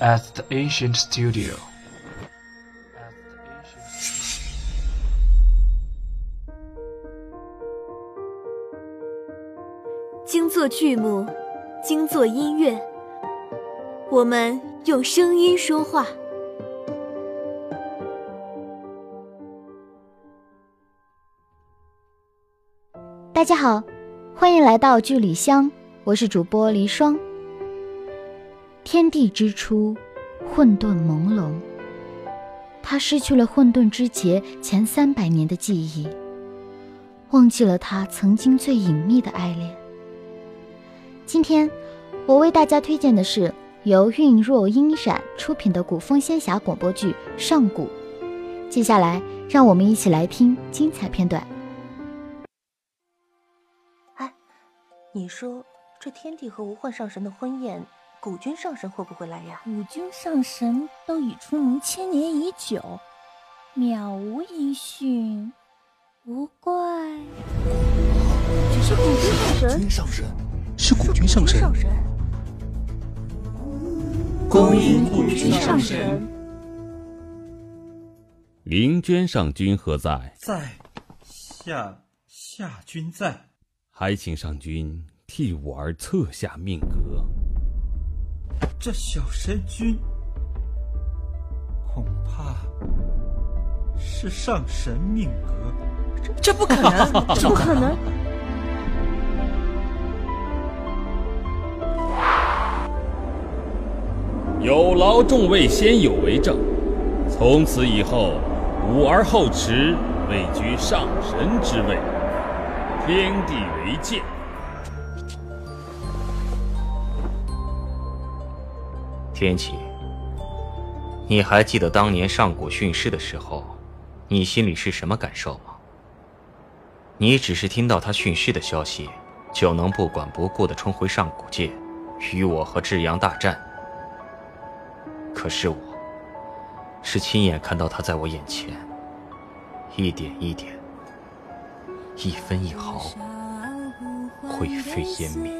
at the ancient studio. 精作剧目，精作音乐，我们用声音说话。大家好，欢迎来到剧里香，我是主播黎霜。天地之初，混沌朦胧。他失去了混沌之劫前三百年的记忆，忘记了他曾经最隐秘的爱恋。今天，我为大家推荐的是由韵若音闪出品的古风仙侠广播剧《上古》。接下来，让我们一起来听精彩片段。哎你说这天帝和无幻上神的婚宴，古君上神会不会来呀？古君上神都已出门千年已久，渺无音讯，无怪。只是古君上神，是古君上神。恭迎古君上神。灵娟上君何在？在下下君在。还请上君替我儿策下命格。这小神君恐怕是上神命格，这这不可能，这不可能！有劳众位先有为证，从此以后，吾而后持位居上神之位。天地为鉴。天启，你还记得当年上古训世的时候，你心里是什么感受吗？你只是听到他训世的消息，就能不管不顾的冲回上古界，与我和智阳大战。可是我，是亲眼看到他在我眼前，一点一点。一分一毫灰飞烟灭，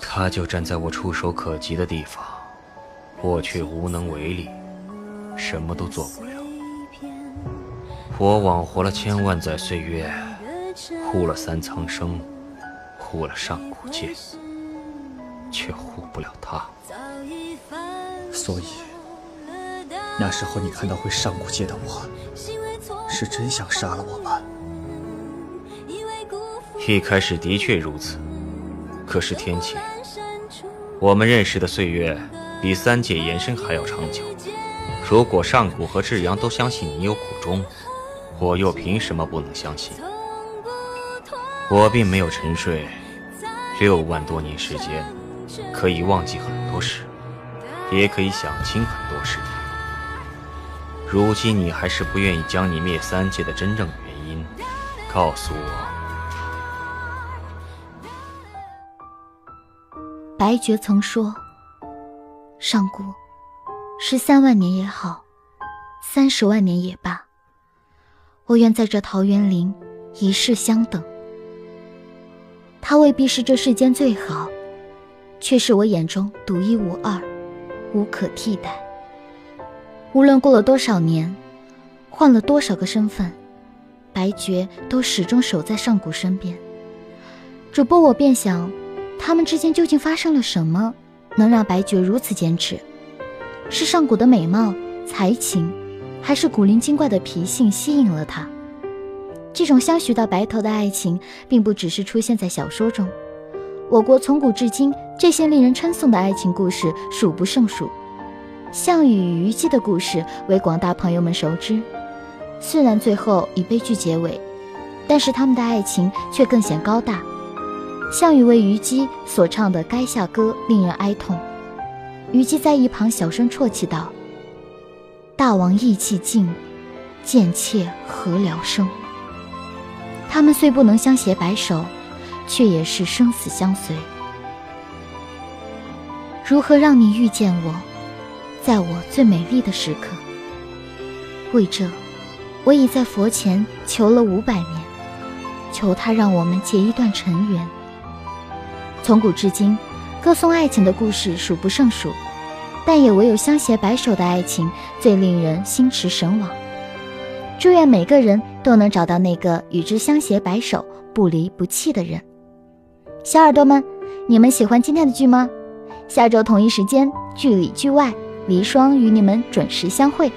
他就站在我触手可及的地方，我却无能为力，什么都做不了。我枉活了千万载岁月，护了三苍生，护了上古界，却护不了他。所以，那时候你看到会上古界的我。是真想杀了我吗？一开始的确如此，可是天启，我们认识的岁月比三界延伸还要长久。如果上古和至阳都相信你有苦衷，我又凭什么不能相信？我并没有沉睡，六万多年时间，可以忘记很多事，也可以想清很多事。如今你还是不愿意将你灭三界的真正原因告诉我。白绝曾说：“上古，十三万年也好，三十万年也罢，我愿在这桃源林一世相等。他未必是这世间最好，却是我眼中独一无二，无可替代。”无论过了多少年，换了多少个身份，白绝都始终守在上古身边。主播，我便想，他们之间究竟发生了什么，能让白绝如此坚持？是上古的美貌、才情，还是古灵精怪的脾性吸引了他？这种相许到白头的爱情，并不只是出现在小说中，我国从古至今，这些令人称颂的爱情故事数不胜数。项羽与虞姬的故事为广大朋友们熟知，虽然最后以悲剧结尾，但是他们的爱情却更显高大。项羽为虞姬所唱的《垓下歌》令人哀痛，虞姬在一旁小声啜泣道：“大王意气尽，贱妾何聊生？”他们虽不能相携白首，却也是生死相随。如何让你遇见我？在我最美丽的时刻，为这，我已在佛前求了五百年，求他让我们结一段尘缘。从古至今，歌颂爱情的故事数不胜数，但也唯有相携白首的爱情最令人心驰神往。祝愿每个人都能找到那个与之相携白首、不离不弃的人。小耳朵们，你们喜欢今天的剧吗？下周同一时间，剧里剧外，黎霜与你们准时相会。